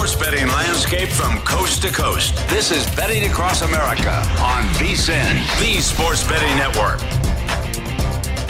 Sports betting landscape from coast to coast. This is Betting Across America on VSIN, the Sports Betting Network.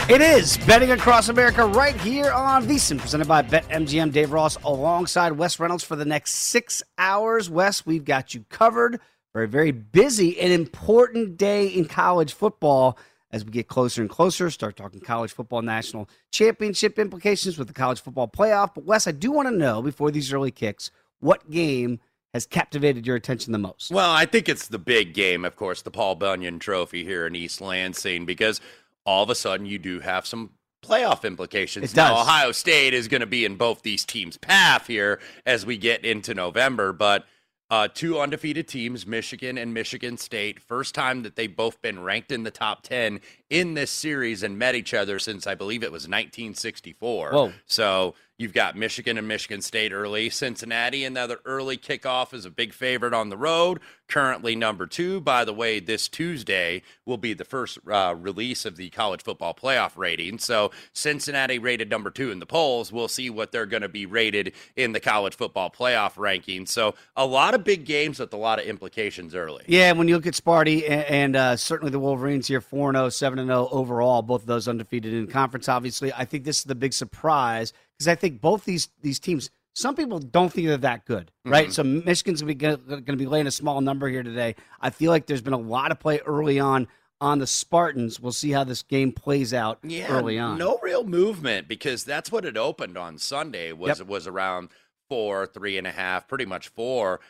It is Betting Across America right here on VSIN, presented by BetMGM. Dave Ross alongside Wes Reynolds for the next six hours. Wes, we've got you covered for a very busy and important day in college football as we get closer and closer, start talking college football national championship implications with the college football playoff. But Wes, I do want to know before these early kicks, what game has captivated your attention the most? Well, I think it's the big game, of course, the Paul Bunyan Trophy here in East Lansing, because all of a sudden you do have some playoff implications. It now. Ohio State is going to be in both these teams' path here as we get into November, but uh, two undefeated teams, Michigan and Michigan State. First time that they've both been ranked in the top 10 in this series and met each other since I believe it was 1964. Whoa. So you've got Michigan and Michigan State early. Cincinnati, another early kickoff, is a big favorite on the road. Currently number two. By the way, this Tuesday will be the first uh, release of the college football playoff rating. So Cincinnati rated number two in the polls. We'll see what they're going to be rated in the college football playoff ranking. So a lot of big games with a lot of implications early. Yeah, when you look at Sparty and, and uh, certainly the Wolverines here, 4 0, 7 0 overall, both of those undefeated in conference, obviously. I think this is the big surprise because I think both these these teams, some people don't think they're that good, right? Mhm. So Michigan's going to be laying a small number here today. I feel like there's been a lot of play early on on the Spartans. We'll see how this game plays out yeah, early on. No real movement because that's what it opened on Sunday was Yep. was around four, three and a half, pretty much four.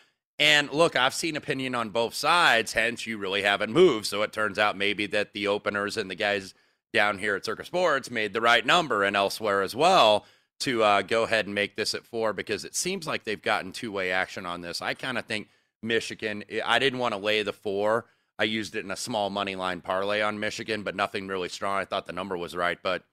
And look, I've seen opinion on both sides, hence you really haven't moved. So it turns out maybe that the openers and the guys down here at Circus Sports made the right number and elsewhere as well to uh, go ahead and make this at four because it seems like they've gotten two way action on this. I kind of think Michigan, I didn't want to lay the four. I used it in a small money line parlay on Michigan, but nothing really strong. I thought the number was right, but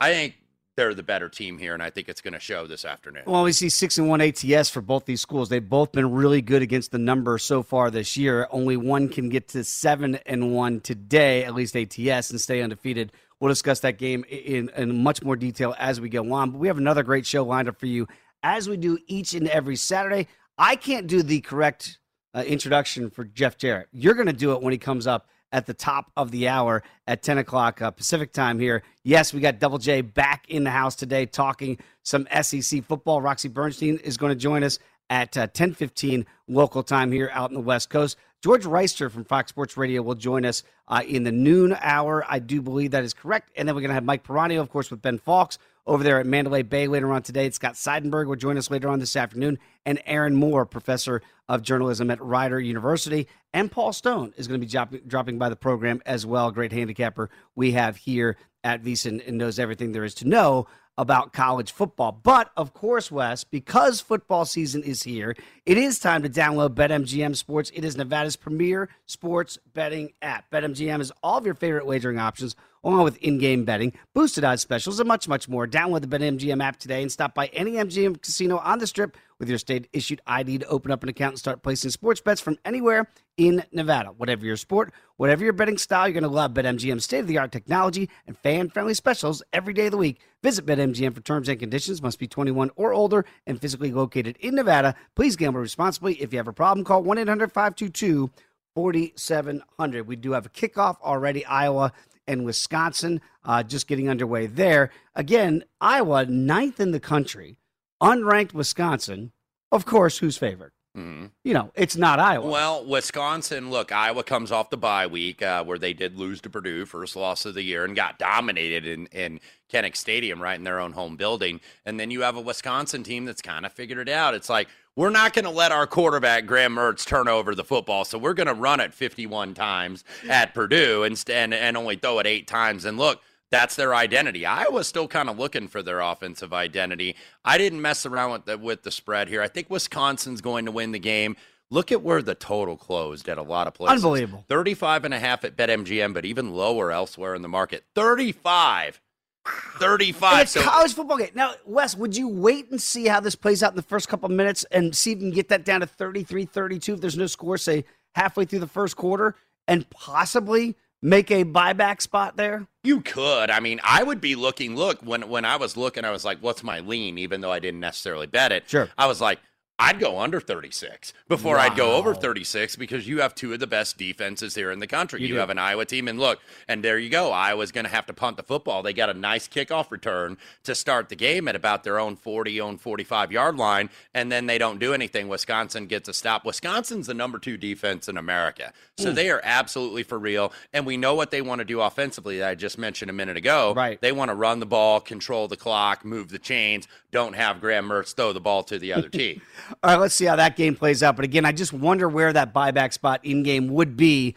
I think they're the better team here, and I think it's going to show this afternoon. Well, we see six and one ATS for both these schools. They've both been really good against the number so far this year. Only one can get to seven and one today, at least ATS, and stay undefeated. We'll discuss that game in, in much more detail as we go on. But we have another great show lined up for you, as we do each and every Saturday. I can't do the correct uh, introduction for Jeff Jarrett. You're going to do it when he comes up at the top of the hour at 10 o'clock uh, Pacific time here. Yes, we got Double J back in the house today talking some SEC football. Roxy Bernstein is going to join us at uh, 10:15 local time here out in the West Coast. George Reister from Fox Sports Radio will join us uh, in the noon hour. I do believe that is correct. And then we're going to have Mike Piranio, of course, with Ben Fawkes over there at Mandalay Bay later on today. Scott Seidenberg will join us later on this afternoon. And Aaron Moore, professor of journalism at Rider University. And Paul Stone is going to be dropping, dropping by the program as well. Great handicapper we have here at VSIN and knows everything there is to know about college football. But of course, Wes, because football season is here, it is time to download BetMGM Sports. It is Nevada's premier sports betting app. BetMGM has all of your favorite wagering options, along with in game betting, boosted odds specials, and much, much more. Download the BetMGM app today and stop by any MGM casino on the strip with your state issued ID to open up an account and start placing sports bets from anywhere in Nevada. Whatever your sport, whatever your betting style, you're going to love BetMGM's state of the art technology and fan friendly specials every day of the week. Visit BetMGM for terms and conditions. Must be 21 or older and physically located in Nevada. Please gamble responsibly. If you have a problem, call 1 800 522 4700. We do have a kickoff already, Iowa and Wisconsin uh, just getting underway there. Again, Iowa, ninth in the country, unranked Wisconsin. Of course, who's favored? Mm-hmm. You know, it's not Iowa. Well, Wisconsin, look, Iowa comes off the bye week uh, where they did lose to Purdue, first loss of the year, and got dominated in, in Kinnick Stadium, right in their own home building. And then you have a Wisconsin team that's kind of figured it out. It's like, we're not going to let our quarterback, Graham Mertz, turn over the football. So we're going to run it 51 times at Purdue and, and, and only throw it eight times. And look, that's their identity. Iowa's still kind of looking for their offensive identity. I didn't mess around with the, with the spread here. I think Wisconsin's going to win the game. Look at where the total closed at a lot of places. Unbelievable. 35 and a half at BetMGM, but even lower elsewhere in the market. 35. 35. And it's so, college football game. Now, Wes, would you wait and see how this plays out in the first couple of minutes and see if you can get that down to 33 32 if there's no score, say halfway through the first quarter, and possibly make a buyback spot there? You could. I mean, I would be looking. Look, when when I was looking, I was like, "What's my lean?" Even though I didn't necessarily bet it. Sure. I was like, I'd go under 36 before wow. I'd go over 36 because you have two of the best defenses here in the country. You, you have an Iowa team, and look, and there you go. Iowa's going to have to punt the football. They got a nice kickoff return to start the game at about their own 40, own 45 yard line, and then they don't do anything. Wisconsin gets a stop. Wisconsin's the number two defense in America, so mm. they are absolutely for real. And we know what they want to do offensively. That I just mentioned a minute ago. Right. They want to run the ball, control the clock, move the chains. Don't have Graham Mertz throw the ball to the other team. All right, let's see how that game plays out. But again, I just wonder where that buyback spot in game would be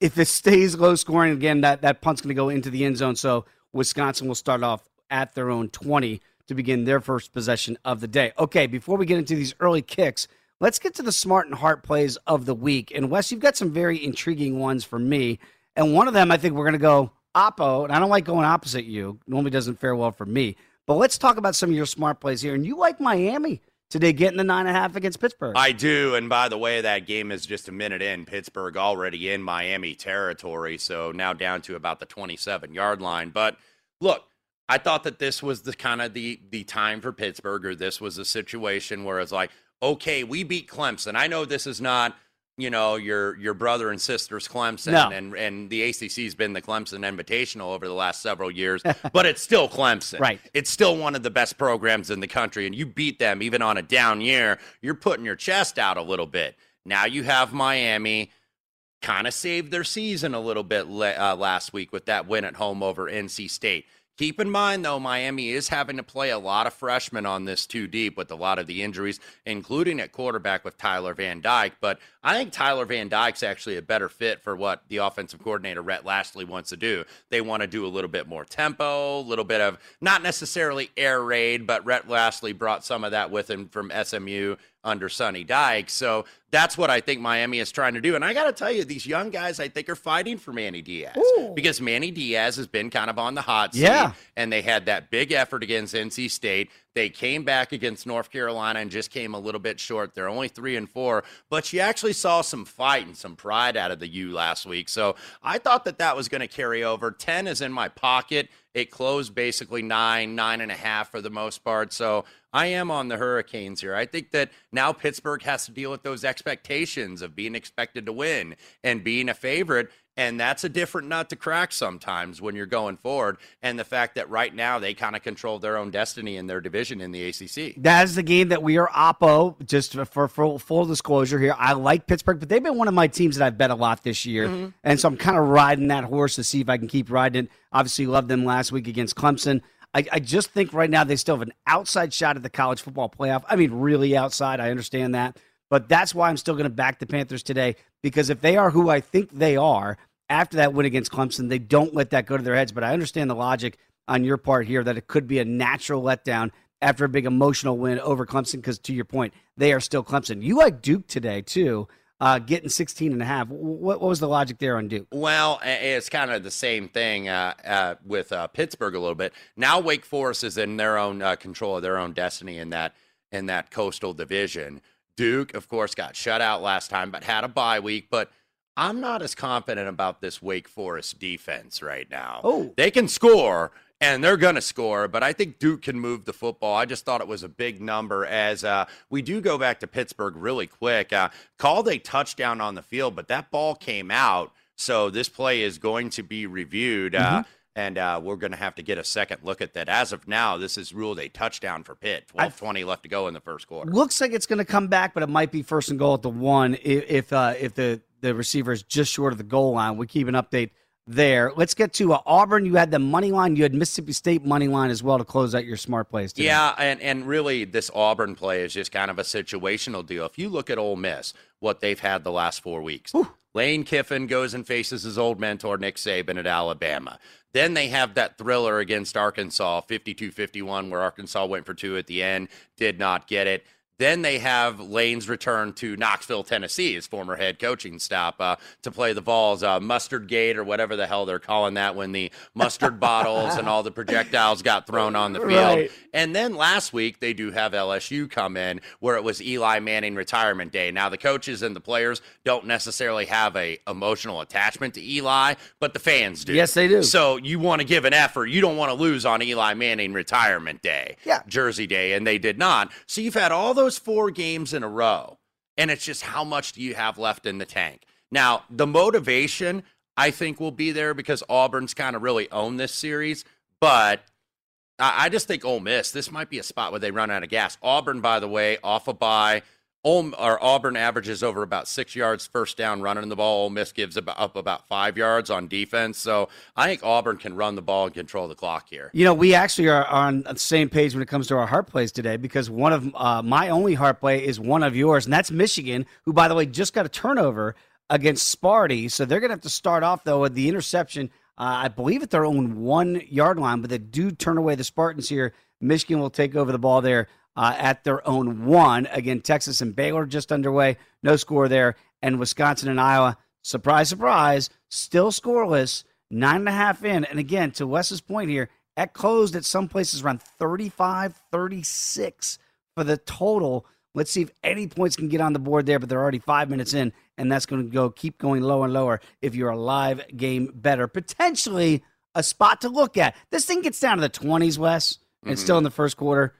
if it stays low scoring. Again, that, that punt's going to go into the end zone. So Wisconsin will start off at their own 20 to begin their first possession of the day. Okay, before we get into these early kicks, let's get to the smart and heart plays of the week. And Wes, you've got some very intriguing ones for me. And one of them, I think we're going to go oppo. And I don't like going opposite you. Normally doesn't fare well for me. But let's talk about some of your smart plays here. And you like Miami today getting the nine and a half against Pittsburgh. I do. And by the way, that game is just a minute in. Pittsburgh already in Miami territory. So now down to about the 27 yard line. But look, I thought that this was the kind of the the time for Pittsburgh, or this was a situation where it's like, okay, we beat Clemson. I know this is not you know your your brother and sisters Clemson no. and and the ACC's been the Clemson Invitational over the last several years but it's still Clemson. Right. It's still one of the best programs in the country and you beat them even on a down year you're putting your chest out a little bit. Now you have Miami kind of saved their season a little bit uh, last week with that win at home over NC State Keep in mind, though, Miami is having to play a lot of freshmen on this two deep with a lot of the injuries, including at quarterback with Tyler Van Dyke. But I think Tyler Van Dyke's actually a better fit for what the offensive coordinator, Rhett Lashlee, wants to do. They want to do a little bit more tempo, a little bit of not necessarily air raid, but Rhett Lashlee brought some of that with him from SMU under Sonny Dykes. So that's what I think Miami is trying to do. And I got to tell you, these young guys, I think, are fighting for Manny Diaz Ooh. because Manny Diaz has been kind of on the hot seat. Yeah. And they had that big effort against NC State. They came back against North Carolina and just came a little bit short. They're only three and four, but you actually saw some fight and some pride out of the U last week. So I thought that that was going to carry over. 10 is in my pocket. It closed basically nine, nine and a half for the most part. So I am on the Hurricanes here. I think that now Pittsburgh has to deal with those expectations of being expected to win and being a favorite. And that's a different nut to crack sometimes when you're going forward. And the fact that right now they kind of control their own destiny in their division in the ACC. That is the game that we are oppo. Just for full, full disclosure here, I like Pittsburgh, but they've been one of my teams that I've bet a lot this year, mm-hmm. and so I'm kind of riding that horse to see if I can keep riding it. Obviously, loved them last week against Clemson. I, I just think right now they still have an outside shot at the college football playoff. I mean, really outside. I understand that. But that's why I'm still going to back the Panthers today because if they are who I think they are after that win against Clemson, they don't let that go to their heads. But I understand the logic on your part here that it could be a natural letdown after a big emotional win over Clemson because, to your point, they are still Clemson. You like Duke today, too. Uh, getting 16 and a half. What, what, was the logic there on Duke? Well, it's kind of the same thing uh, uh, with uh, Pittsburgh a little bit. Now Wake Forest is in their own uh, control of their own destiny in that in that coastal division. Duke, of course, got shut out last time, but had a bye week. But I'm not as confident about this Wake Forest defense right now. Oh, they can score and they're going to score, but I think Duke can move the football. I just thought it was a big number as uh, we do go back to Pittsburgh really quick. Uh, called a touchdown on the field, but that ball came out. So this play is going to be reviewed. Uh, mm-hmm. Uh, and uh, we're going to have to get a second look at that. As of now, this is ruled a touchdown for Pitt. 12 20 left to go in the first quarter. Looks like it's going to come back, but it might be first and goal at the one if if, uh, if the, the receiver is just short of the goal line. We keep an update there. Let's get to uh, Auburn. You had the money line. You had Mississippi State money line as well to close out your smart plays. Today. Yeah, and and really this Auburn play is just kind of a situational deal. If you look at Ole Miss, what they've had the last four weeks. Whew. Lane Kiffin goes and faces his old mentor Nick Saban at Alabama. Then they have that thriller against Arkansas, 52 51, where Arkansas went for two at the end, did not get it. Then they have Lane's return to Knoxville, Tennessee, his former head coaching stop, uh, to play the Vols, uh, Mustard Gate or whatever the hell they're calling that when the mustard bottles and all the projectiles got thrown on the field. Right. And then last week they do have LSU come in where it was Eli Manning retirement day. Now the coaches and the players don't necessarily have a emotional attachment to Eli, but the fans do. Yes, they do. So you want to give an effort. You don't want to lose on Eli Manning retirement day, yeah. Jersey day, and they did not. So you've had all those those four games in a row, and it's just how much do you have left in the tank? Now, the motivation, I think, will be there because Auburn's kind of really owned this series, but I just think Ole Miss, this might be a spot where they run out of gas. Auburn, by the way, off a bye. Ole, or Auburn averages over about six yards first down running the ball. Ole Miss gives about, up about five yards on defense. So I think Auburn can run the ball and control the clock here. You know, we actually are on the same page when it comes to our heart plays today because one of uh, my only heart play is one of yours, and that's Michigan, who, by the way, just got a turnover against Sparty. So they're going to have to start off, though, with the interception. Uh, I believe at their own one yard line, but they do turn away the Spartans here. Michigan will take over the ball there uh, at their own one. Again, Texas and Baylor just underway. No score there. And Wisconsin and Iowa, surprise, surprise, still scoreless. Nine and a half in. And again, to Wes's point here, at closed at some places around 35, 36 for the total. Let's see if any points can get on the board there, but they're already five minutes in, and that's going to go keep going lower and lower if you're a live game better. Potentially a spot to look at. This thing gets down to the 20s, Wes, and mm-hmm. still in the first quarter.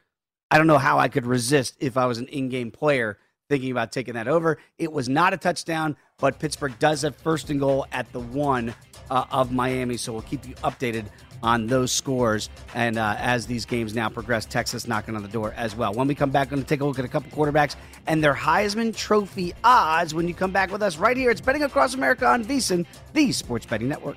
I don't know how I could resist if I was an in-game player thinking about taking that over. It was not a touchdown, but Pittsburgh does have first and goal at the one uh, of Miami. So we'll keep you updated on those scores. And uh, as these games now progress, Texas knocking on the door as well. When we come back, I'm going to take a look at a couple quarterbacks and their Heisman Trophy odds when you come back with us right here. It's Betting Across America on VSIN, the Sports Betting Network.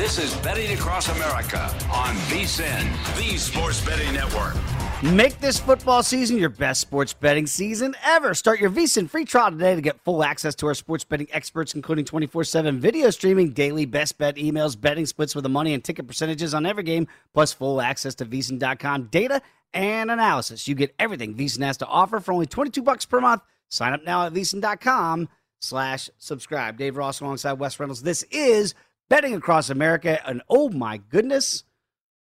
This is Betting Across America on VSIN, the Sports Betting Network. Make this football season your best sports betting season ever. Start your VSIN free trial today to get full access to our sports betting experts, including 24 7 video streaming, daily best bet emails, betting splits with the money and ticket percentages on every game, plus full access to VSIN.com data and analysis. You get everything VSIN has to offer for only 22 bucks per month. Sign up now at VSIN.com slash subscribe. Dave Ross alongside Wes Reynolds. This is Betting Across America. And oh my goodness,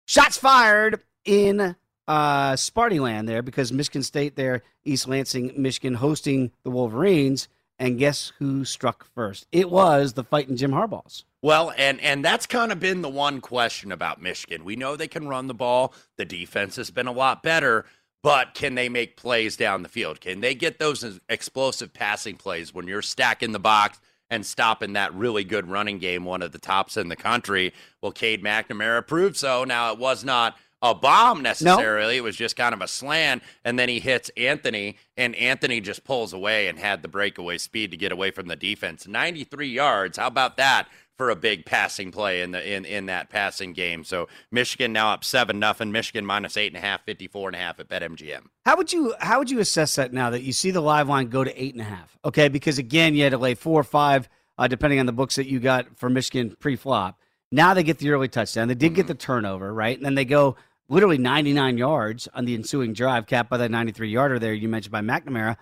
shots fired in uh, Spartyland there because Michigan State there, East Lansing, Michigan hosting the Wolverines. And guess who struck first? It was the fighting Jim Harbaugh's. Well, and and that's kind of been the one question about Michigan. We know they can run the ball. The defense has been a lot better, but can they make plays down the field? Can they get those explosive passing plays when you're stacking the box and stopping that really good running game, one of the tops in the country? Well, Cade McNamara proved so. Now it was not a bomb necessarily. It was just kind of a slant, and then he hits Anthony, and Anthony just pulls away and had the breakaway speed to get away from the defense. 93 yards. How about that? For a big passing play in the in, in that passing game. So Michigan now up seven nothing. Michigan minus eight and a half, 54 and a half at BetMGM. How would you how would you assess that now that you see the live line go to eight and a half? Okay, because again you had to lay four or five, uh, depending on the books that you got for Michigan pre-flop. Now they get the early touchdown. They did get the turnover, right? And then they go literally 99 yards on the ensuing drive, capped by that 93 yarder there you mentioned by McNamara.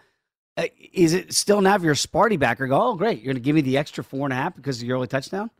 Uh, is it still now if you're a Sparty backer, go, oh, great, you're going to give me the extra four and a half because of your early touchdown?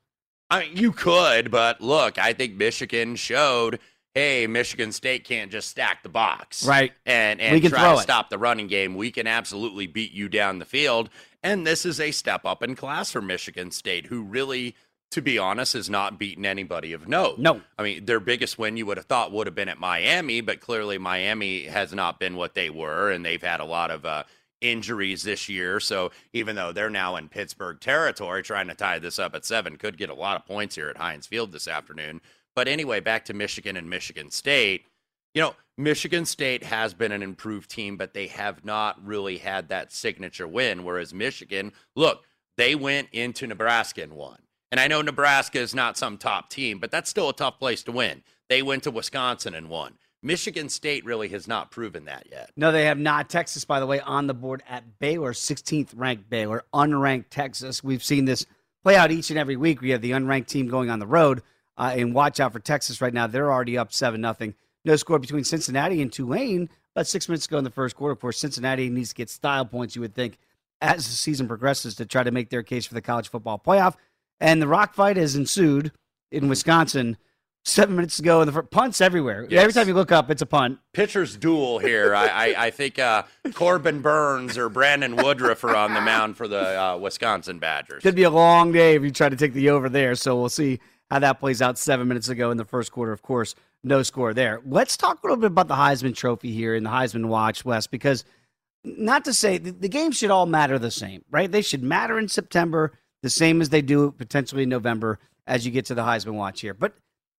I mean, you could, but look, I think Michigan showed, hey, Michigan State can't just stack the box, Right. And and try to it. stop the running game. We can absolutely beat you down the field, and this is a step up in class for Michigan State, who really, to be honest, has not beaten anybody of note. No. I mean, their biggest win you would have thought would have been at Miami, but clearly Miami has not been what they were, and they've had a lot of. Uh, Injuries this year, so even though they're now in Pittsburgh territory, trying to tie this up at seven, could get a lot of points here at Heinz Field this afternoon. But anyway, back to Michigan and Michigan State. You know, Michigan State has been an improved team, but they have not really had that signature win. Whereas Michigan, look, they went into Nebraska and won. And I know Nebraska is not some top team, but that's still a tough place to win. They went to Wisconsin and won. Michigan State really has not proven that yet. No, they have not. Texas, by the way, on the board at Baylor, 16th ranked Baylor, unranked Texas. We've seen this play out each and every week. We have the unranked team going on the road, uh, and watch out for Texas right now. They're already up seven nothing. no score between Cincinnati and Tulane about six minutes ago in the first quarter. Of course, Cincinnati needs to get style points, you would think, as the season progresses to try to make their case for the college football playoff. And the rock fight has ensued in Wisconsin seven minutes ago, and the punts everywhere. Yes. Every time you look up, it's a punt. Pitcher's duel here. I, I, I think uh, Corbin Burnes or Brandon Woodruff are on the mound for the uh, Wisconsin Badgers. Could be a long day if you try to take the over there. So we'll see how that plays out seven minutes ago in the first quarter. Of course, no score there. Let's talk a little bit about the Heisman Trophy here in the Heisman Watch, Wes, because not to say the, the games should all matter the same, right? They should matter in September the same as they do potentially in November as you get to the Heisman Watch here. But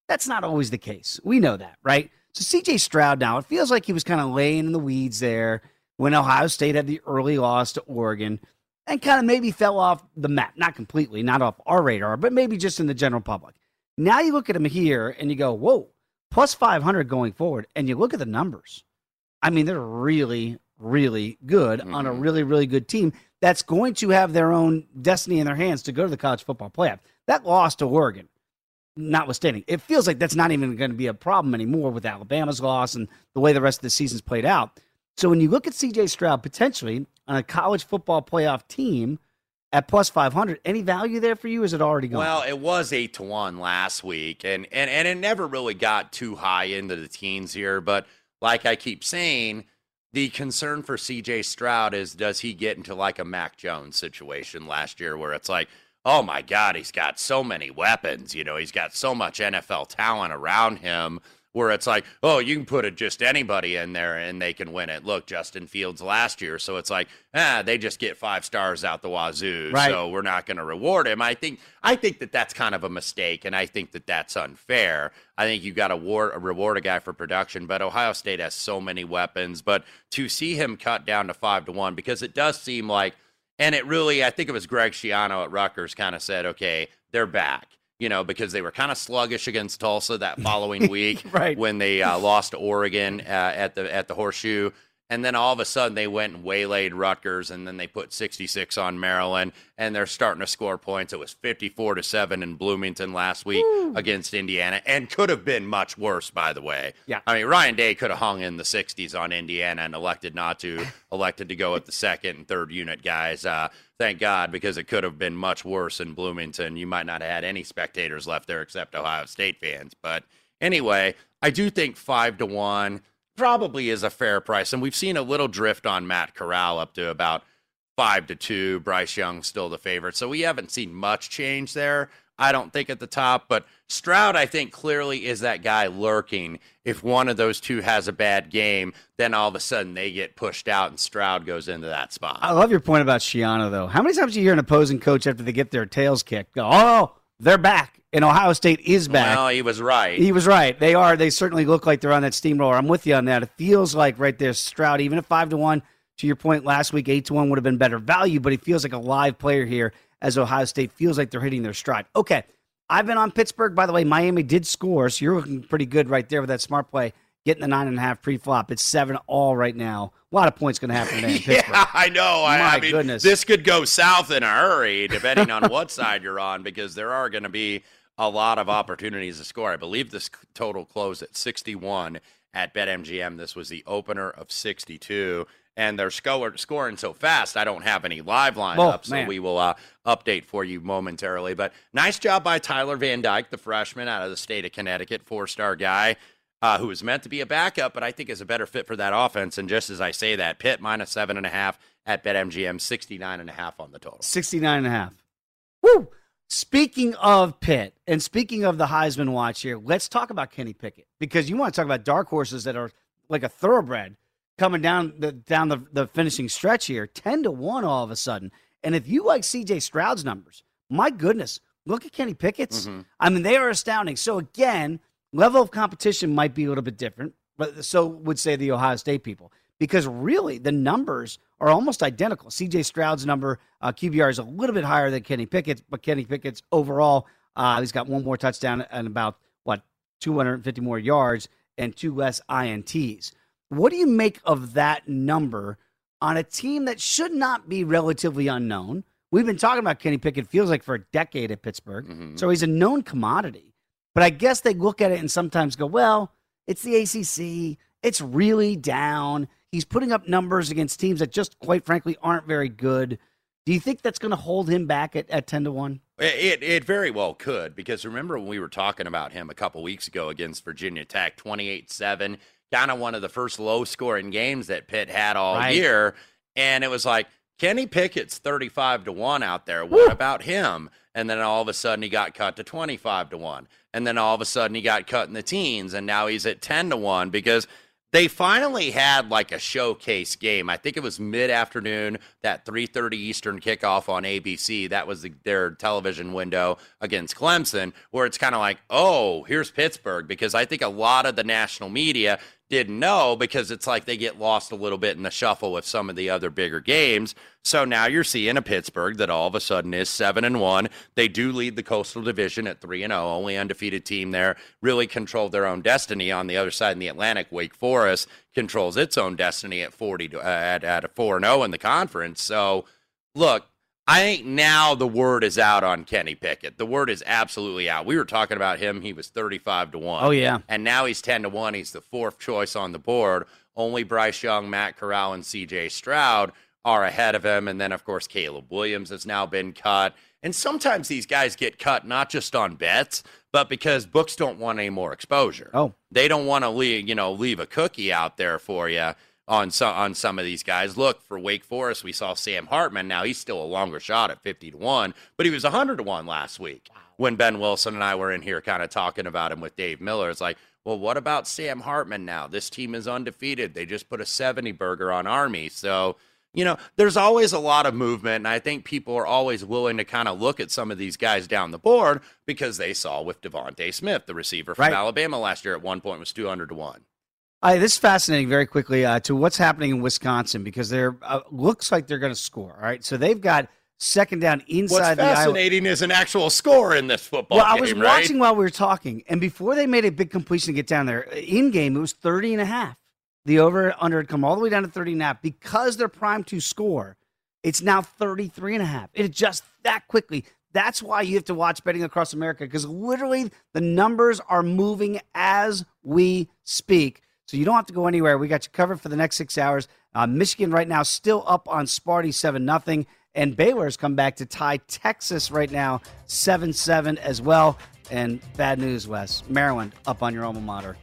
that's not always the case. We know that, right? So CJ Stroud now, it feels like he was kind of laying in the weeds there when Ohio State had the early loss to Oregon and kind of maybe fell off the map. Not completely, not off our radar, but maybe just in the general public. Now you look at him here and you go, whoa, plus 500 going forward. And you look at the numbers. I mean, they're really, really good mm-hmm. on a mm-hmm. really, really good team that's going to have their own destiny in their hands to go to the college football playoff. That loss to Oregon, notwithstanding, it feels like that's not even going to be a problem anymore with Alabama's loss and the way the rest of the season's played out. So when you look at CJ Stroud potentially on a college football playoff team at plus 500, any value there for you? is it already gone? Well, it was 8 to 1 last week, and, and, and it never really got too high into the teens here. But like I keep saying, the concern for CJ Stroud is does he get into like a Mac Jones situation last year where it's like, oh my God, he's got so many weapons. You know, he's got so much NFL talent around him where it's like, oh, you can put it just anybody in there and they can win it. Look, Justin Fields last year, so it's like, ah, they just get five stars out the wazoo, right. so we're not going to reward him. I think, I think that that's kind of a mistake, and I think that that's unfair. I think you got to reward a guy for production, but Ohio State has so many weapons. But to see him cut down to five to one, because it does seem like, and it really, I think it was Greg Schiano at Rutgers kind of said, okay, they're back you know, because they were kind of sluggish against Tulsa that following week right. when they uh, lost to Oregon uh, at the at the Horseshoe. And then all of a sudden they went and waylaid Rutgers, and then they put 66 on Maryland, and they're starting to score points. It was 54 to seven in Bloomington last week Woo. against Indiana, and could have been much worse, by the way. Yeah, I mean Ryan Day could have hung in the 60s on Indiana and elected not to, elected to go with the second and third unit guys. Uh, thank God, because it could have been much worse in Bloomington. You might not have had any spectators left there except Ohio State fans. But anyway, I do think five to one probably is a fair price. And we've seen a little drift on Matt Corral up to about five to two. Bryce Young still the favorite. So we haven't seen much change there. I don't think at the top, but Stroud, I think clearly is that guy lurking. If one of those two has a bad game, then all of a sudden they get pushed out and Stroud goes into that spot. I love your point about Schiano, though. How many times do you hear an opposing coach after they get their tails kicked go, oh, they're back? And Ohio State is back. Well, he was right. He was right. They are. They certainly look like they're on that steamroller. I'm with you on that. It feels like right there, Stroud, even at five to one. To your point, last week eight to one would have been better value, but he feels like a live player here as Ohio State feels like they're hitting their stride. Okay, I've been on Pittsburgh. By the way, Miami did score, so you're looking pretty good right there with that smart play, getting the nine and a half pre-flop. It's seven all right now. A lot of points going to happen in Pittsburgh. yeah, I know. My I, I mean, goodness. this could go south in a hurry, depending on what side you're on, because there are going to be a lot of opportunities to score. I believe this total closed at 61 at BetMGM. This was the opener of 62. And they're score, scoring so fast, I don't have any live lineup, oh, so we will uh, update for you momentarily. But nice job by Tyler Van Dyke, the freshman out of the state of Connecticut, four star guy. Uh, who is meant to be a backup, but I think is a better fit for that offense. And just as I say that, Pitt minus seven and a half at BetMGM, 69 and a half on the total. 69 and a half. Speaking of Pitt and speaking of the Heisman watch here, let's talk about Kenny Pickett because you want to talk about dark horses that are like a thoroughbred coming down the down the, the finishing stretch here, ten to one all of a sudden. And if you like C.J. Stroud's numbers, my goodness, look at Kenny Pickett's. Mm-hmm. I mean, they are astounding. So again, level of competition might be a little bit different, but so would say the Ohio State people because really the numbers are almost identical. CJ Stroud's number, uh, QBR, is a little bit higher than Kenny Pickett's, but Kenny Pickett's overall, uh, he's got one more touchdown and about, what, 250 more yards and two less INTs. What do you make of that number on a team that should not be relatively unknown? We've been talking about Kenny Pickett, feels like for a decade at Pittsburgh. Mm-hmm. So he's a known commodity. But I guess they look at it and sometimes go, well, It's the ACC. It's really down. He's putting up numbers against teams that just, quite frankly, aren't very good. Do you think that's going to hold him back at, at 10 to 1? It, it very well could because remember when we were talking about him a couple weeks ago against Virginia Tech, 28 7, kind of one of the first low scoring games that Pitt had all Right. year. And it was like, Kenny Pickett's 35 to 1 out there. What about him? And then all of a sudden he got cut to 25 to 1. And then all of a sudden he got cut in the teens and now he's at 10 to 1 because they finally had like a showcase game. I think it was mid-afternoon, that 3:30 Eastern kickoff on ABC. That was the, their television window against Clemson, where it's kind of like, oh, here's Pittsburgh, because I think a lot of the national media didn't know because it's like they get lost a little bit in the shuffle with some of the other bigger games. So now you're seeing a Pittsburgh that all of a sudden is seven and one. They do lead the Coastal Division at three and zero, only undefeated team there. Really control their own destiny. On the other side in the Atlantic, Wake Forest controls its own destiny at forty to, uh, at at a four and zero in the conference. So look. I think now the word is out on Kenny Pickett. The word is absolutely out. We were talking about him. He was 35 to 1. Oh, yeah. And now he's 10 to 1. He's the fourth choice on the board. Only Bryce Young, Matt Corral, and CJ Stroud are ahead of him. And then, of course, Caleb Williams has now been cut. And sometimes these guys get cut not just on bets, but because books don't want any more exposure. Oh. They don't want to leave, you know, leave a cookie out there for you on some on some of these guys. Look, for Wake Forest, we saw Sam Hartman. Now he's still a longer shot at 50 to 1, but he was 100 to 1 last week when Ben Wilson and I were in here kind of talking about him with Dave Miller. It's like, well, what about Sam Hartman now? This team is undefeated. They just put a 70 burger on Army. So, you know, there's always a lot of movement, and I think people are always willing to kind of look at some of these guys down the board because they saw with DeVonta Smith, the receiver from Right. Alabama last year at one point was 200 to 1. Right, this is fascinating. Very quickly uh, to what's happening in Wisconsin because they're uh, looks like they're going to score. All right, so they've got second down What's inside the Iowa. fascinating is an actual score in this football Well, I was right? watching while we were talking, and before they made a big completion to get down there, in game it was 30 and a half. The over under had come all the way down to 30 and a half because they're primed to score. It's now 33 and a half. It adjusts that quickly. That's why you have to watch betting across America because literally the numbers are moving as we speak. So you don't have to go anywhere. We got you covered for the next six hours. Uh, Michigan right now still up on Sparty seven nothing, and Baylor has come back to tie Texas right now seven seven as well. And bad news, Wes, Maryland up on your alma mater.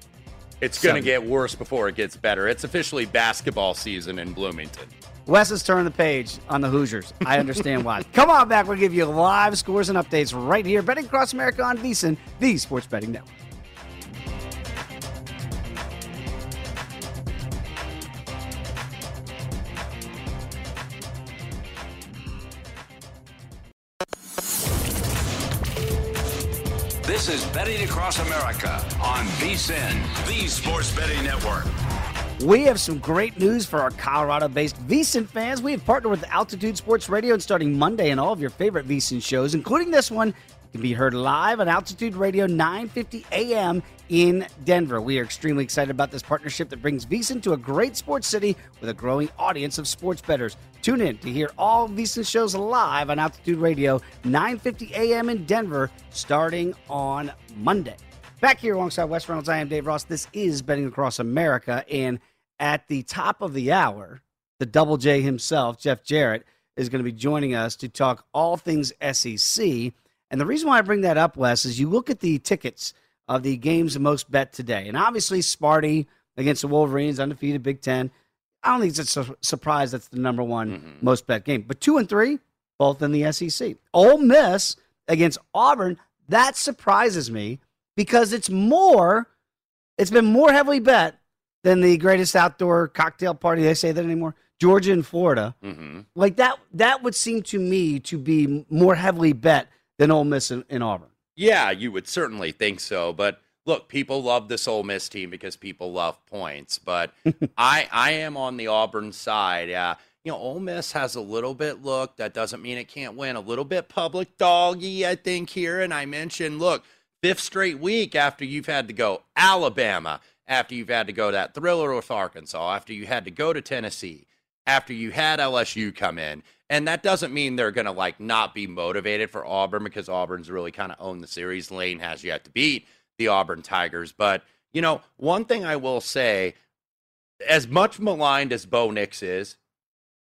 It's going to get worse before it gets better. It's officially basketball season in Bloomington. Wes has turned the page on the Hoosiers. I understand why. Come on back. We'll give you live scores and updates right here. Betting Across America on VSIN, the Sports Betting Network. This is Betting Across America on VSIN, the Sports Betting Network. We have some great news for our Colorado based VSIN fans. We have partnered with Altitude Sports Radio and starting Monday and all of your favorite VSIN shows, including this one, can be heard live on Altitude Radio 950 AM in Denver. We are extremely excited about this partnership that brings VSIN to a great sports city with a growing audience of sports bettors. Tune in to hear all VSIN shows live on Altitude Radio 950 AM in Denver starting on Monday. Back here alongside Wes Reynolds, I am Dave Ross. This is Betting Across America. And at the top of the hour, the Double J himself, Jeff Jarrett, is going to be joining us to talk all things SEC. And the reason why I bring that up, Wes, is you look at the tickets of the games most bet today. And obviously, Sparty against the Wolverines, undefeated Big Ten. I don't think it's a su- surprise that's the number one most bet game. But two and three, both in the SEC. Ole Miss against Auburn, that surprises me because it's more, it's been more heavily bet than the greatest outdoor cocktail party. They say that anymore. Georgia and Florida. Mm-hmm. Like that, that would seem to me to be more heavily bet than Ole Miss and, and Auburn. Yeah, you would certainly think so. But look, people love this Ole Miss team because people love points. But I, I am on the Auburn side. Uh, you know, Ole Miss has a little bit look. That doesn't mean it can't win. A little bit public doggy, I think here. And I mentioned, look, fifth straight week after you've had to go Alabama, after you've had to go that thriller with Arkansas, after you had to go to Tennessee, after you had LSU come in. And that doesn't mean they're going to like not be motivated for Auburn because Auburn's really kind of owned the series. Lane has yet to beat the Auburn Tigers, but you know, one thing I will say, as much maligned as Bo Nix is,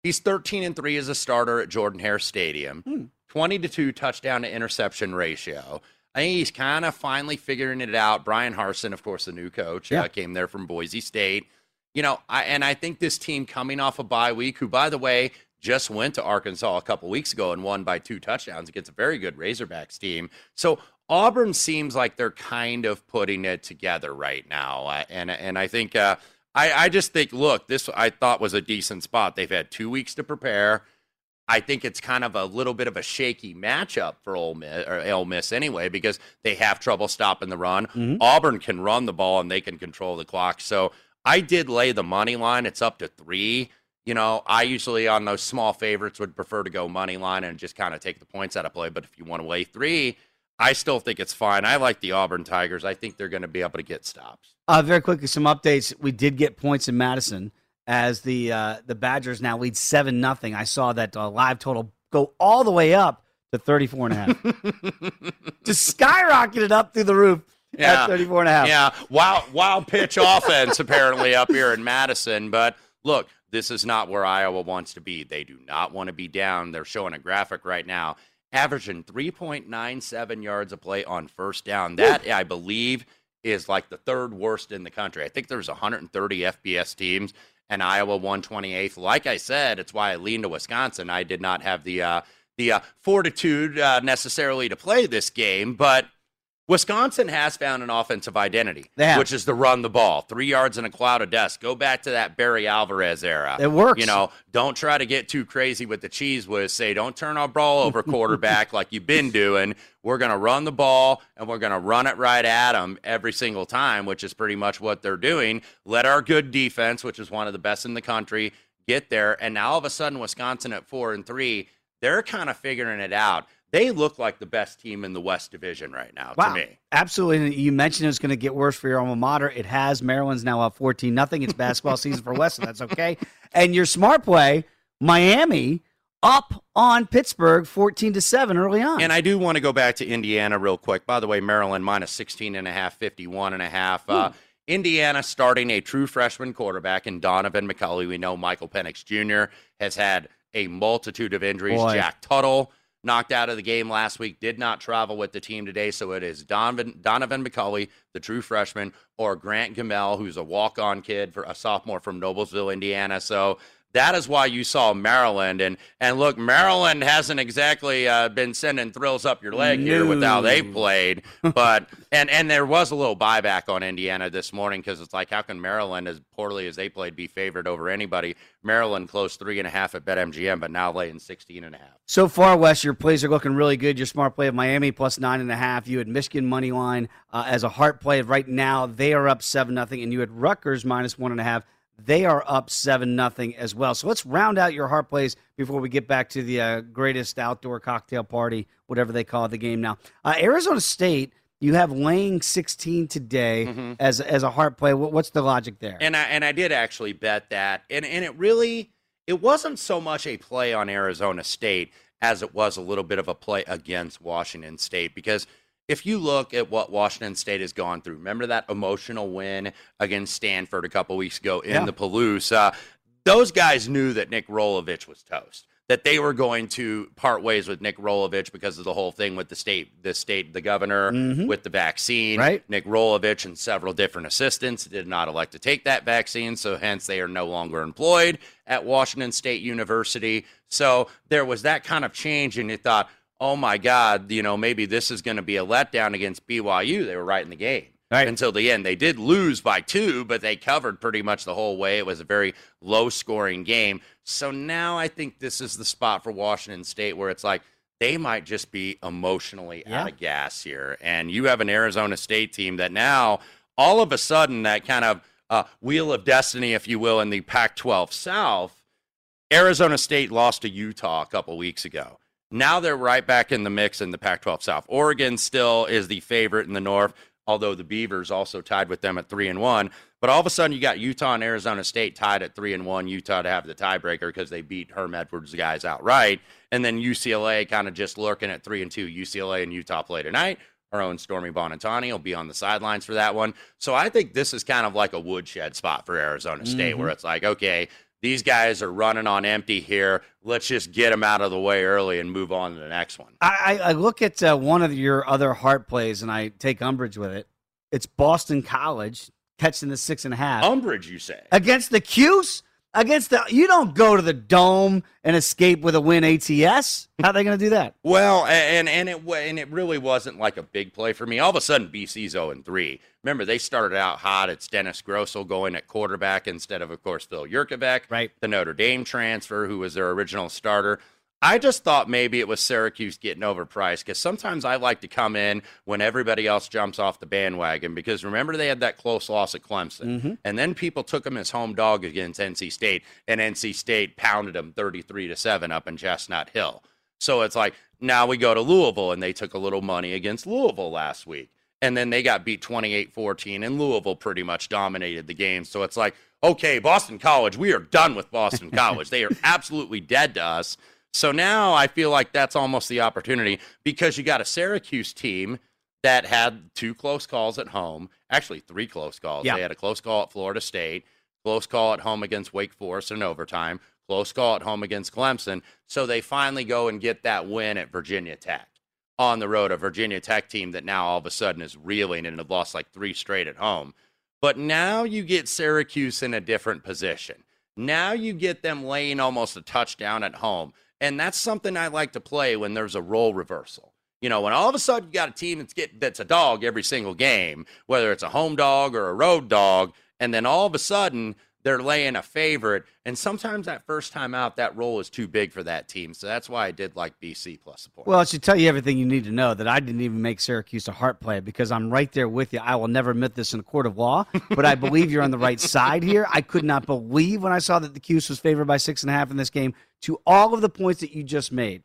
he's 13 and 3 as a starter at Jordan Hare Stadium. Hmm. 20 to 2 touchdown to interception ratio. I think he's kind of finally figuring it out. Bryan Harsin, of course, the new coach, Yeah. uh, came there from Boise State. You know, I, and I think this team coming off a bye week, who, by the way, just went to Arkansas a couple weeks ago and won by two touchdowns against a very good Razorbacks team. So Auburn seems like they're kind of putting it together right now, uh, and and I think uh, I I just think look, this I thought was a decent spot. They've had two weeks to prepare. I think it's kind of a little bit of a shaky matchup for Ole Miss, or Ole Miss anyway, because they have trouble stopping the run. Auburn can run the ball and they can control the clock. So I did lay the money line. It's up to three. You know, I usually on those small favorites would prefer to go money line and just kind of take the points out of play. But if you want to lay three, I still think it's fine. I like the Auburn Tigers. I think they're going to be able to get stops. Uh, very quickly, some updates. We did get points in Madison as the uh, the Badgers now lead seven nothing. I saw that uh, live total go all the way up to 34 and a half. Just skyrocketed up through the roof at 34 and a half. Yeah, wild, wild pitch offense apparently up here in Madison. But look, this is not where Iowa wants to be. They do not want to be down. They're showing a graphic right now, averaging 3.97 yards a play on first down. That, I believe, is like the third worst in the country. I think there's 130 FBS teams, and Iowa 128th. Like I said, it's why I leaned to Wisconsin. I did not have the uh, the uh, fortitude uh, necessarily to play this game, but Wisconsin has found an offensive identity, which is to run the ball. Three yards in a cloud of dust. Go back to that Barry Alvarez era. It works. You know, don't try to get too crazy with the cheese whiz. Say, don't turn our ball over quarterback like you've been doing. We're going to run the ball and we're going to run it right at them every single time, which is pretty much what they're doing. Let our good defense, which is one of the best in the country, get there. And now all of a sudden, Wisconsin at four and three, they're kind of figuring it out. They look like the best team in the West Division right now Wow. to me. Absolutely. You mentioned it's going to get worse for your alma mater. It has. Maryland's now up 14 nothing. It's basketball season for West, so that's okay. And your smart play, Miami up on Pittsburgh 14 to 7 early on. And I do want to go back to Indiana real quick. By the way, Maryland minus 16 and a half, 51 and a half. Uh, Indiana starting a true freshman quarterback in Donaven McCulley. We know Michael Penix Jr. has had a multitude of injuries. Boy. Jack Tuttle knocked out of the game last week, did not travel with the team today. So it is Donovan, Donovan McCulley, the true freshman, or Grant Gamel, who's a walk on kid for a sophomore from Noblesville, Indiana. So that is why you saw Maryland. And, and look, Maryland hasn't exactly uh, been sending thrills up your leg here with how they played. But and and there was a little buyback on Indiana this morning because it's like how can Maryland, as poorly as they played, be favored over anybody? Maryland closed three and a half at BetMGM, but now laying 16 and a half. So far, Wes, your plays are looking really good. Your smart play of Miami plus nine and a half. You had Michigan money line uh, as a heart play. Right now, they are up seven nothing, and you had Rutgers minus one and a half. They are up seven nothing as well. So let's round out your heart plays before we get back to the uh, greatest outdoor cocktail party, whatever they call the game now. Uh, Arizona State, you have laying sixteen today as as a heart play. What's the logic there? And I and I did actually bet that, and and it really it wasn't so much a play on Arizona State as it was a little bit of a play against Washington State because if you look at what Washington State has gone through, remember that emotional win against Stanford a couple weeks ago in Yeah. the Palouse. Uh, those guys knew that Nick Rolovich was toast. That they were going to part ways with Nick Rolovich because of the whole thing with the state, the state, the governor Mhm. with the vaccine. Right. Nick Rolovich and several different assistants did not elect to take that vaccine, so hence they are no longer employed at Washington State University. So there was that kind of change, and you thought, oh my God, you know, maybe this is going to be a letdown against BYU. They were right in the game. Right. Until the end. They did lose by two, but they covered pretty much the whole way. It was a very low scoring game. So now I think this is the spot for Washington State where it's like they might just be emotionally Yeah. out of gas here. And you have an Arizona State team that now, all of a sudden, that kind of uh, wheel of destiny, if you will, in the Pac 12 South, Arizona State lost to Utah a couple weeks ago. Now they're right back in the mix in the Pac 12 South. Oregon still is the favorite in the North, although the Beavers also tied with them at 3 and 1. But all of a sudden, you got Utah and Arizona State tied at 3 and 1. Utah to have the tiebreaker because they beat Herm Edwards' guys outright. And then UCLA kind of just lurking at 3 and 2. UCLA and Utah play tonight. Our own Stormy Buonantony will be on the sidelines for that one. So I think this is kind of like a woodshed spot for Arizona State, where Mhm. it's like, okay, these guys are running on empty here. Let's just get them out of the way early and move on to the next one. I, I look at uh, one of your other heart plays and I take umbrage with it. It's Boston College catching the six and a half. Umbrage, you say? Against the Cuse? Against the you don't go to the dome and escape with a win ATS. How are they going to do that? Well, and and it and it really wasn't like a big play for me. All of a sudden, BC's 0 and 3. Remember, they started out hot. It's Dennis Grosel going at quarterback instead of, of course, Phil Jurkovec, right? The Notre Dame transfer, who was their original starter. I just thought maybe it was Syracuse getting overpriced because sometimes I like to come in when everybody else jumps off the bandwagon because remember they had that close loss at Clemson Mhm. and then people took them as home dog against NC State and NC State pounded them 33 to 7 up in Chestnut Hill. So it's like now we go to Louisville and they took a little money against Louisville last week. And then they got beat 28-14 and Louisville pretty much dominated the game. So it's like, okay, Boston College, we are done with Boston College. they are absolutely dead to us. So now I feel like that's almost the opportunity because you got a Syracuse team that had two close calls at home, actually three close calls. Yeah. They had a close call at Florida State, close call at home against Wake Forest in overtime, close call at home against Clemson. So they finally go and get that win at Virginia Tech on the road, a Virginia Tech team that now all of a sudden is reeling and have lost like three straight at home. But now you get Syracuse in a different position. Now you get them laying almost a touchdown at home. And that's something I like to play when there's a role reversal. You know, when all of a sudden you got a team that's get that's a dog every single game, whether it's a home dog or a road dog, and then all of a sudden they're laying a favorite, and sometimes that first time out, that role is too big for that team. So that's why I did like BC plus support. Well, it should tell you everything you need to know that I didn't even make Syracuse a heart play because I'm right there with you. I will never admit this in a court of law, but I believe you're on the right side here. I could not believe when I saw that the Cuse was favored by six and a half in this game to all of the points that you just made.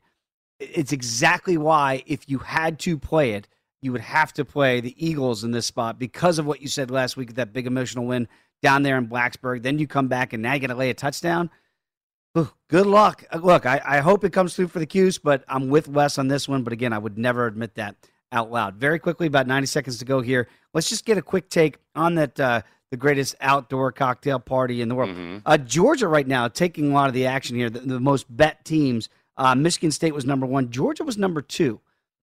It's exactly why, if you had to play it, you would have to play the Eagles in this spot because of what you said last week, that big emotional win down there in Blacksburg. Then you come back and now you got to lay a touchdown. Ooh, good luck. Uh, Look, I, I hope it comes through for the Cuse, but I'm with Wes on this one. But again, I would never admit that out loud. Very quickly, about 90 seconds to go here. Let's just get a quick take on that uh, the greatest outdoor cocktail party in the world. Uh, Georgia right now taking a lot of the action here. The, the most bet teams. Uh, Michigan State was number one. Georgia was number two.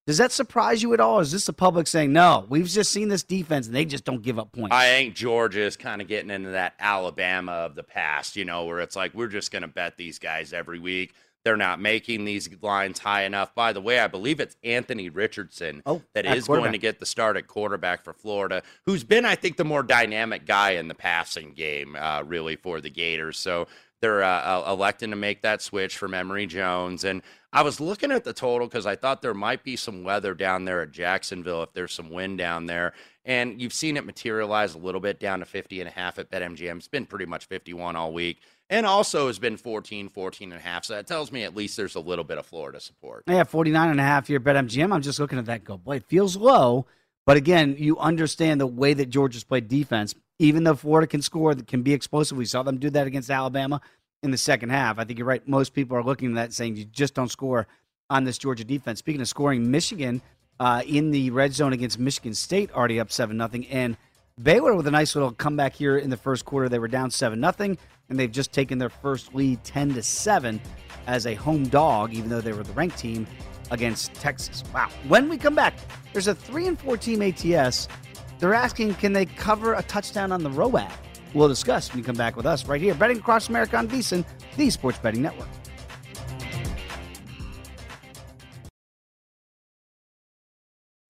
Does that surprise you at all? Is this the public saying no? We've just seen this defense and they just don't give up points. I think Georgia is kind of getting into that Alabama of the past, you know, where it's like we're just going to bet these guys every week. They're not making these lines high enough. By the way, I believe it's Anthony Richardson Oh, that at is going to get the start at quarterback for Florida, who's been, I think, the more dynamic guy in the passing game, uh, really, for the Gators. So they're uh, uh, electing to make that switch from Emory Jones. And I was looking at the total because I thought there might be some weather down there at Jacksonville if there's some wind down there. And you've seen it materialize a little bit down to 50 and a half at BetMGM. It's been pretty much 51 all week. And also has been 14, 14 and a half. So that tells me at least there's a little bit of Florida support. Yeah, 49 and a half here bet MGM. I'm just looking at that go, boy, it feels low. But again, you understand the way that Georgia's played defense. Even though Florida can score, can be explosive. We saw them do that against Alabama in the second half. I think you're right. Most people are looking at that saying you just don't score on this Georgia defense. Speaking of scoring, Michigan uh, in the red zone against Michigan State already up 7 nothing, And Baylor with a nice little comeback here in the first quarter. They were down 7 nothing, and they've just taken their first lead 10 to 7 as a home dog, even though they were the ranked team against Texas. Wow. When we come back, there's a 3 and 4 team ATS. They're asking, can they cover a touchdown on the ROAD? We'll discuss when you come back with us right here, Betting Across America on VSIN, the Sports Betting Network.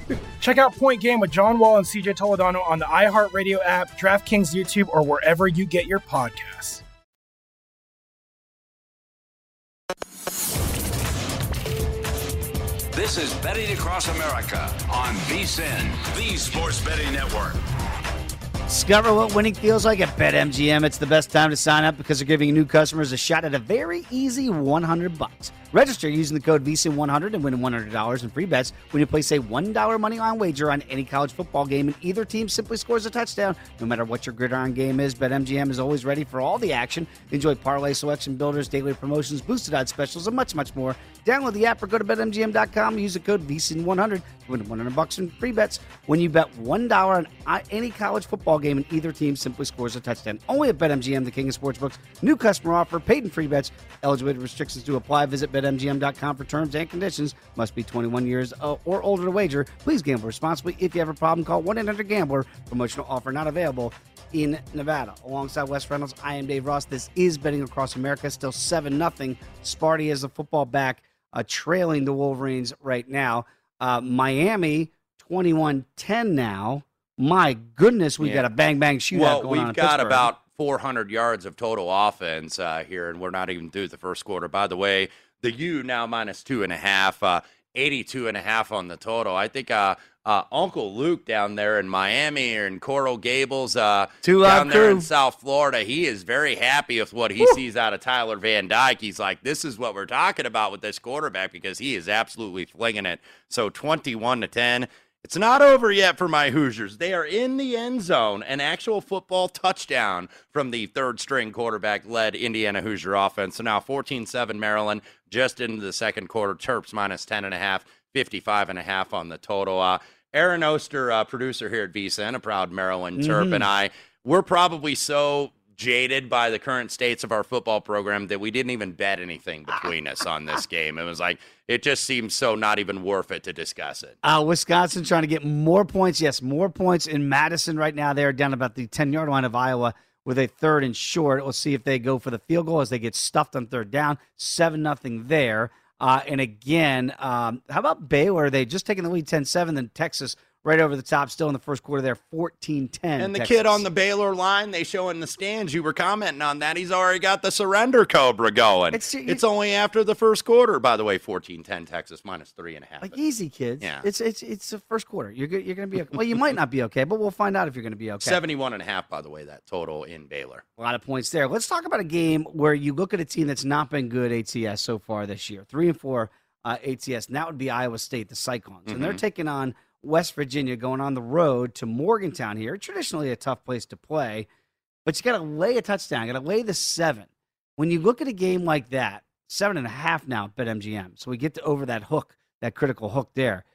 Check out Point Game with John Wall and CJ Toledano on the iHeartRadio app, DraftKings YouTube, or wherever you get your podcasts. This is Betting Across America on VSIN, the Sports Betting Network. Discover what winning feels like at BetMGM. It's the best time to sign up because they're giving new customers a shot at a very easy 100 bucks. Register using the code VSIN100 and win $100 in free bets when you place a $1 money line wager on any college football game and either team simply scores a touchdown. No matter what your gridiron game is, BetMGM is always ready for all the action. Enjoy parlay selection builders, daily promotions, boosted odds specials, and much, much more. Download the app or go to BetMGM.com use the code VSIN100 to win 100 bucks in free bets when you bet $1 on any college football game and either team simply scores a touchdown. Only at BetMGM, the king of sportsbooks. New customer offer, paid free bets. Eligibility restrictions do apply. Visit BetMGM.com for terms and conditions. Must be 21 years uh, or older to wager. Please gamble responsibly. If you have a problem, call 1-800-GAMBLER. Promotional offer not available in Nevada. Alongside Wes Reynolds, I am Dave Ross. This is Betting Across America. Still 7 nothing. Sparty has the football back, uh, trailing the Wolverines right now. Uh, Miami 21-10 now. My goodness, we Yeah. got a bang bang shootout well, going we've got Pittsburgh. about 400 yards of total offense uh, here, and we're not even through the first quarter. By the way, the U now minus two and a half, uh, 82 and a half on the total. I think uh, uh, Uncle Luke down there in Miami or in Coral Gables, uh, Two down there in. South Florida, he is very happy with what he sees out of Tyler Van Dyke. He's like, this is what we're talking about with this quarterback because he is absolutely flinging it. So 21 to 10. It's not over yet for my Hoosiers. They are in the end zone, an actual football touchdown from the third string quarterback led Indiana Hoosier offense. So now 14 7 Maryland, just into the second quarter. Terps minus 10.5, 55.5 on the total. Uh, Aaron Oster, uh, producer here at VSiN, a proud Maryland Terp, Mhm. and I, we're probably so jaded by the current states of our football program that we didn't even bet anything between us on this game. It was like, it just seems so not even worth it to discuss it. Uh, Wisconsin trying to get more points. Yes, more points in Madison right now. They're down about the 10 yard line of Iowa with a third and short. We'll see if they go for the field goal as they get stuffed on third down. 7 nothing there. Uh, and again, um, how about Baylor? They just taking the lead 10 7, then Texas right over the top, still in the first quarter there, 14 10. And the kid on the Baylor line, they show in the stands, you were commenting on that. He's already got the surrender cobra going. It's, only after the first quarter, by the way, 14 10 Texas minus three and a half. Like easy, kids. Yeah. It's it's it's the first quarter. You're you're going to be okay. well. You might not be okay, but we'll find out if you're going to be okay. 71 and a half, by the way, that total in Baylor. A lot of points there. Let's talk about a game where you look at a team that's not been good ATS so far this year. Three and four uh, ATS. And that would be Iowa State, the Cyclones, and they're Mhm. taking on West Virginia, going on the road to Morgantown here. Traditionally a tough place to play, but you got to lay a touchdown. Got to lay the seven. When you look at a game like that, seven and a half now at BetMGM. So we get to over that hook, that critical hook there.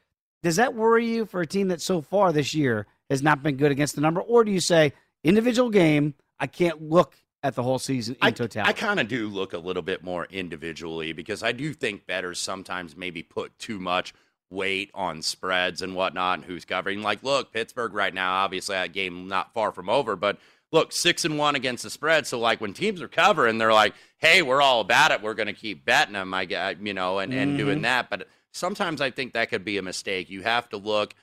Does that worry you for a team that so far this year has not been good against the number? Or do you say, individual game, I can't look at the whole season in I, totality? I kind of do look a little bit more individually because I do think bettors sometimes maybe put too much weight on spreads and whatnot and who's covering. Like, look, Pittsburgh right now, obviously that game not far from over, but look, six and one against the spread. So like when teams are covering, they're like, hey, we're all about it. We're going to keep betting them, I get, you know, and, and doing Mhm. that. But sometimes I think that could be a mistake. You have to look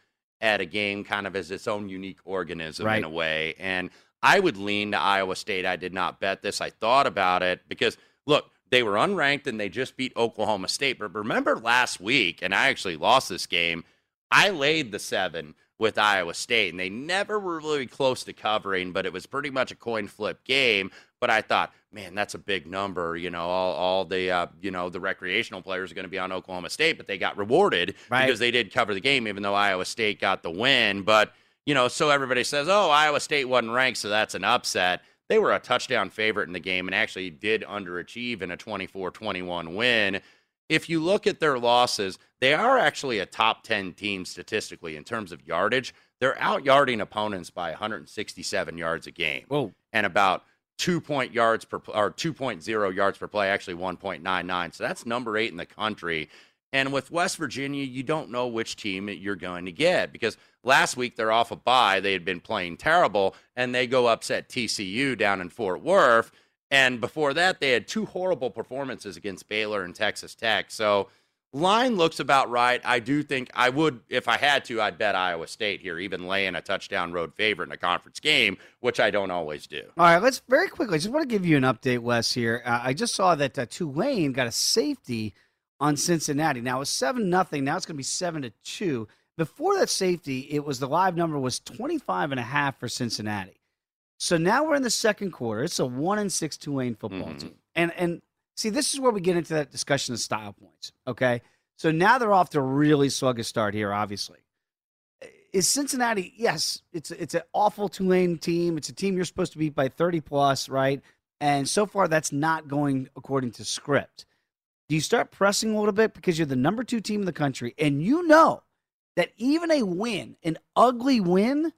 at a game kind of as its own unique organism Right. in a way. And I would lean to Iowa State. I did not bet this. I thought about it because look, they were unranked and they just beat Oklahoma State. But remember last week, and I actually lost this game. I laid the seven with Iowa State, and they never were really close to covering, but it was pretty much a coin flip game. But I thought, man, that's a big number. You know, all, all the uh, you know the recreational players are going to be on Oklahoma State, but they got rewarded Right. because they did cover the game, even though Iowa State got the win. But you know, so everybody says, oh, Iowa State wasn't ranked, so that's an upset. They were a touchdown favorite in the game and actually did underachieve in a 24 21 win. If you look at their losses, they are actually a top 10 team statistically in terms of yardage. They're out yarding opponents by 167 yards a game. Whoa. And about two point yards per or 2.0 yards per play, actually 1.99. So that's number eight in the country. And with West Virginia, you don't know which team you're going to get because last week they're off a bye. They had been playing terrible, and they go upset TCU down in Fort Worth. And before that, they had two horrible performances against Baylor and Texas Tech. So line looks about right. I do think I would, if I had to, I'd bet Iowa State here, even laying a touchdown road favorite in a conference game, which I don't always do. All right, let's very quickly. I Just want to give you an update, Wes. Here, uh, I just saw that uh, Tulane got a safety on Cincinnati. Now it's seven nothing. Now it's going to be seven to two. Before that safety, it was the live number was 25 and a half for Cincinnati. So now we're in the second quarter. It's a one and six Tulane football Mhm. team, and and see this is where we get into that discussion of style points. Okay, so now they're off to a really sluggish start here. Obviously, is Cincinnati? Yes, it's it's an awful Tulane team. It's a team you're supposed to beat by 30 plus, right? And so far, that's not going according to script. Do you start pressing a little bit because you're the number two team in the country, and you know that even a win, an ugly win,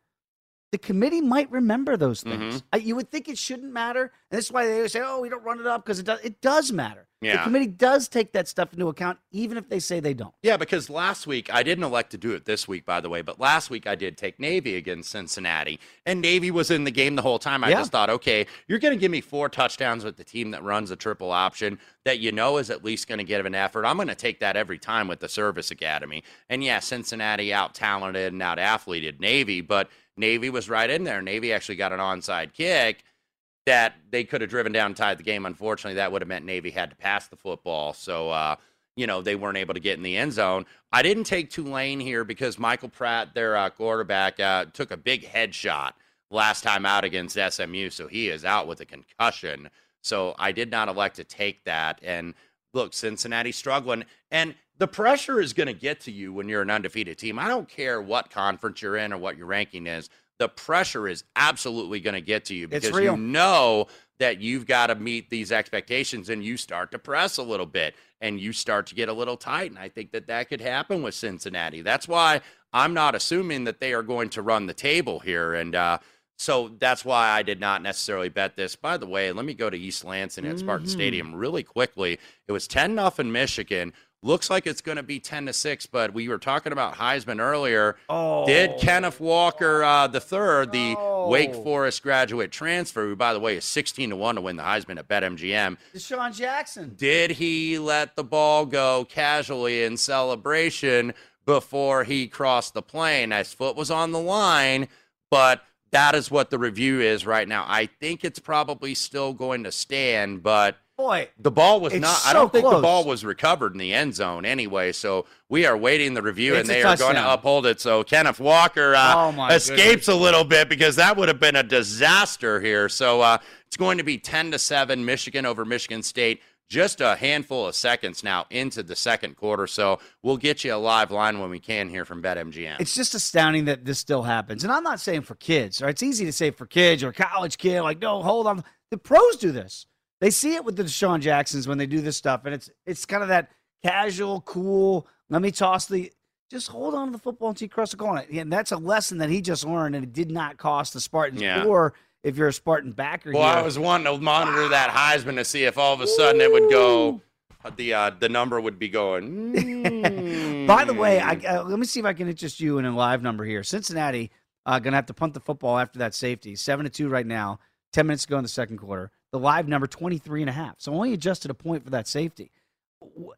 the committee might remember those things. Uh, You would think it shouldn't matter, and that's why they say, "Oh, we don't run it up because it does." It does matter. The committee does take that stuff into account, even if they say they don't. Yeah, because last week I didn't elect to do it this week, by the way, but last week I did take Navy against Cincinnati, and Navy was in the game the whole time. I Yeah. just thought, okay, you're going to give me four touchdowns with the team that runs a triple option that you know is at least going to give an effort. I'm going to take that every time with the Service Academy. And yeah, Cincinnati out talented and out athleted Navy, but Navy was right in there. Navy actually got an onside kick that they could have driven down tied the game. Unfortunately, that would have meant Navy had to pass the football. So, uh, you know, they weren't able to get in the end zone. I didn't take Tulane here because Michael Pratt, their uh, quarterback, uh, took a big headshot last time out against SMU. So he is out with a concussion. So I did not elect to take that. And look, Cincinnati struggling. And the pressure is going to get to you when you're an undefeated team. I don't care what conference you're in or what your ranking is. The pressure is absolutely going to get to you because you know that you've got to meet these expectations and you start to press a little bit and you start to get a little tight. And I think that that could happen with Cincinnati. That's why I'm not assuming that they are going to run the table here. And, uh, so that's why I did not necessarily bet this. By the way, let me go to East Lansing at Spartan Mhm. Stadium really quickly. It was 10 nothing Michigan. Looks like it's going to be 10 to 6, but we were talking about Heisman earlier. Oh. Did Kenneth Walker uh, the third, the Wake Forest graduate transfer, who by the way is 16 to 1 to win the Heisman at BetMGM, DeSean Jackson. did he let the ball go casually in celebration before he crossed the plane? His foot was on the line, but that is what the review is right now. I think it's probably still going to stand, but Boy, the ball was it's not. I don't think the ball was recovered in the end zone anyway. So we are waiting the review, It's and they are going to uphold it. So Kenneth Walker uh, Oh, escapes a little bit because that would have been a disaster here. So uh, it's going to be ten to seven, Michigan over Michigan State. Just a handful of seconds now into the second quarter. So we'll get you a live line when we can here from BetMGM. It's just astounding that this still happens. And I'm not saying for kids, right? It's easy to say for kids or college kid, like, no, hold on. The pros do this. They see it with the DeSean Jacksons when they do this stuff. And it's it's kind of that casual, cool, let me toss the just hold on to the football until you cross the goal. And that's a lesson that he just learned, and it did not cost the Spartans. Yeah. Or if you're a Spartan backer, Well, here, I was wanting to monitor that Heisman to see if all of a sudden it would go. The uh, the number would be going. By the way, I, uh, let me see if I can interest you in a live number here. Cincinnati uh, going to have to punt the football after that safety. Seven to two right now. Ten minutes to go in the second quarter. The live number 23 and a half. So only adjusted a point for that safety.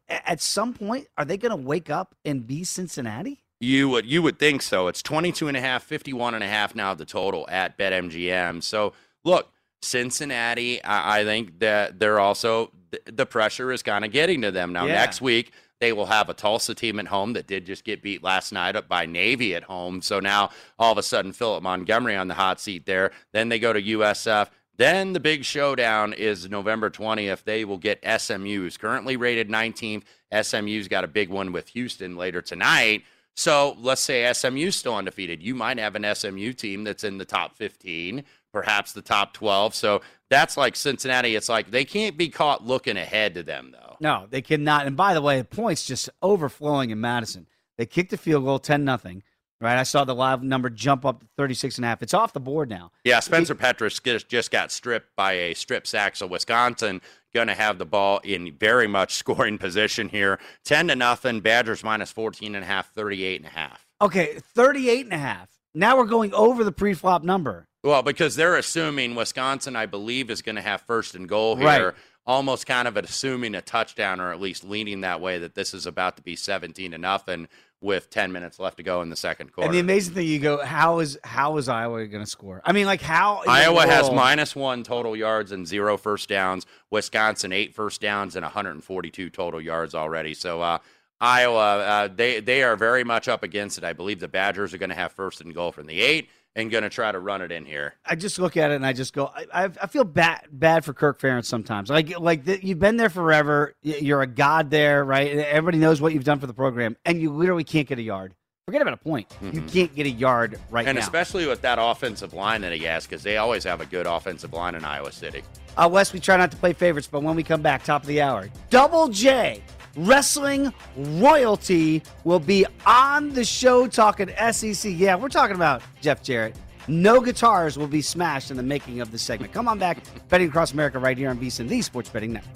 At some point, are they going to wake up and be Cincinnati? You would you would think so. It's 22 and a half, 51 and a half now the total at BetMGM. So, look, Cincinnati, I, I think that they're also th- the pressure is kind of getting to them. Now Yeah. next week they will have a Tulsa team at home that did just get beat last night up by Navy at home. So now all of a sudden Philip Montgomery on the hot seat there. Then they go to USF. Then the big showdown is November 20th. They will get SMU's currently rated 19th. SMU's got a big one with Houston later tonight. So let's say SMU's still undefeated. You might have an SMU team that's in the top 15, perhaps the top 12. So that's like Cincinnati. It's like they can't be caught looking ahead to them, though. No, they cannot. And by the way, the points just overflowing in Madison. They kicked a field goal 10 nothing. Right? I saw the live number jump up to 36 and a half. It's off the board now. Yeah, Spencer Petras just- just got stripped by a strip sack. So Wisconsin going to have the ball in very much scoring position here. 10 to nothing. Badgers minus 14 and a half, 38 and a half. Okay, 38 and a half. Now we're going over the pre-flop number. Well, because they're assuming Wisconsin, I believe, is going to have first and goal here. Right. Almost kind of assuming a touchdown, or at least leaning that way that this is about to be 17 to nothing with 10 minutes left to go in the second quarter. And the amazing thing, you go, how is how is Iowa going to score? I mean, like how? Iowa has minus one total yards and zero first downs. Wisconsin eight first downs and 142 total yards already. So uh, Iowa, uh, they they are very much up against it. I believe the Badgers are going to have first and goal from the eight and going to try to run it in here. I just look at it and I just go, I, I, I feel bad bad for Kirk Ferentz sometimes. Like like the, you've been there forever. You're a god there, right? Everybody knows what you've done for the program, and you literally can't get a yard. Forget about a point. You can't get a yard right now. and now. especially with that offensive line that he has, because they always have a good offensive line in Iowa City. Uh, Wes, we try not to play favorites, but when we come back, top of the hour, Double J Wrestling Royalty will be on the show talking SEC. Yeah, we're talking about Jeff Jarrett. No guitars will be smashed in the making of this segment. Come on back, betting across America right here on VSiN, the Sports Betting Network.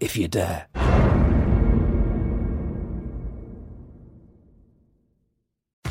if you dare.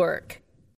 work.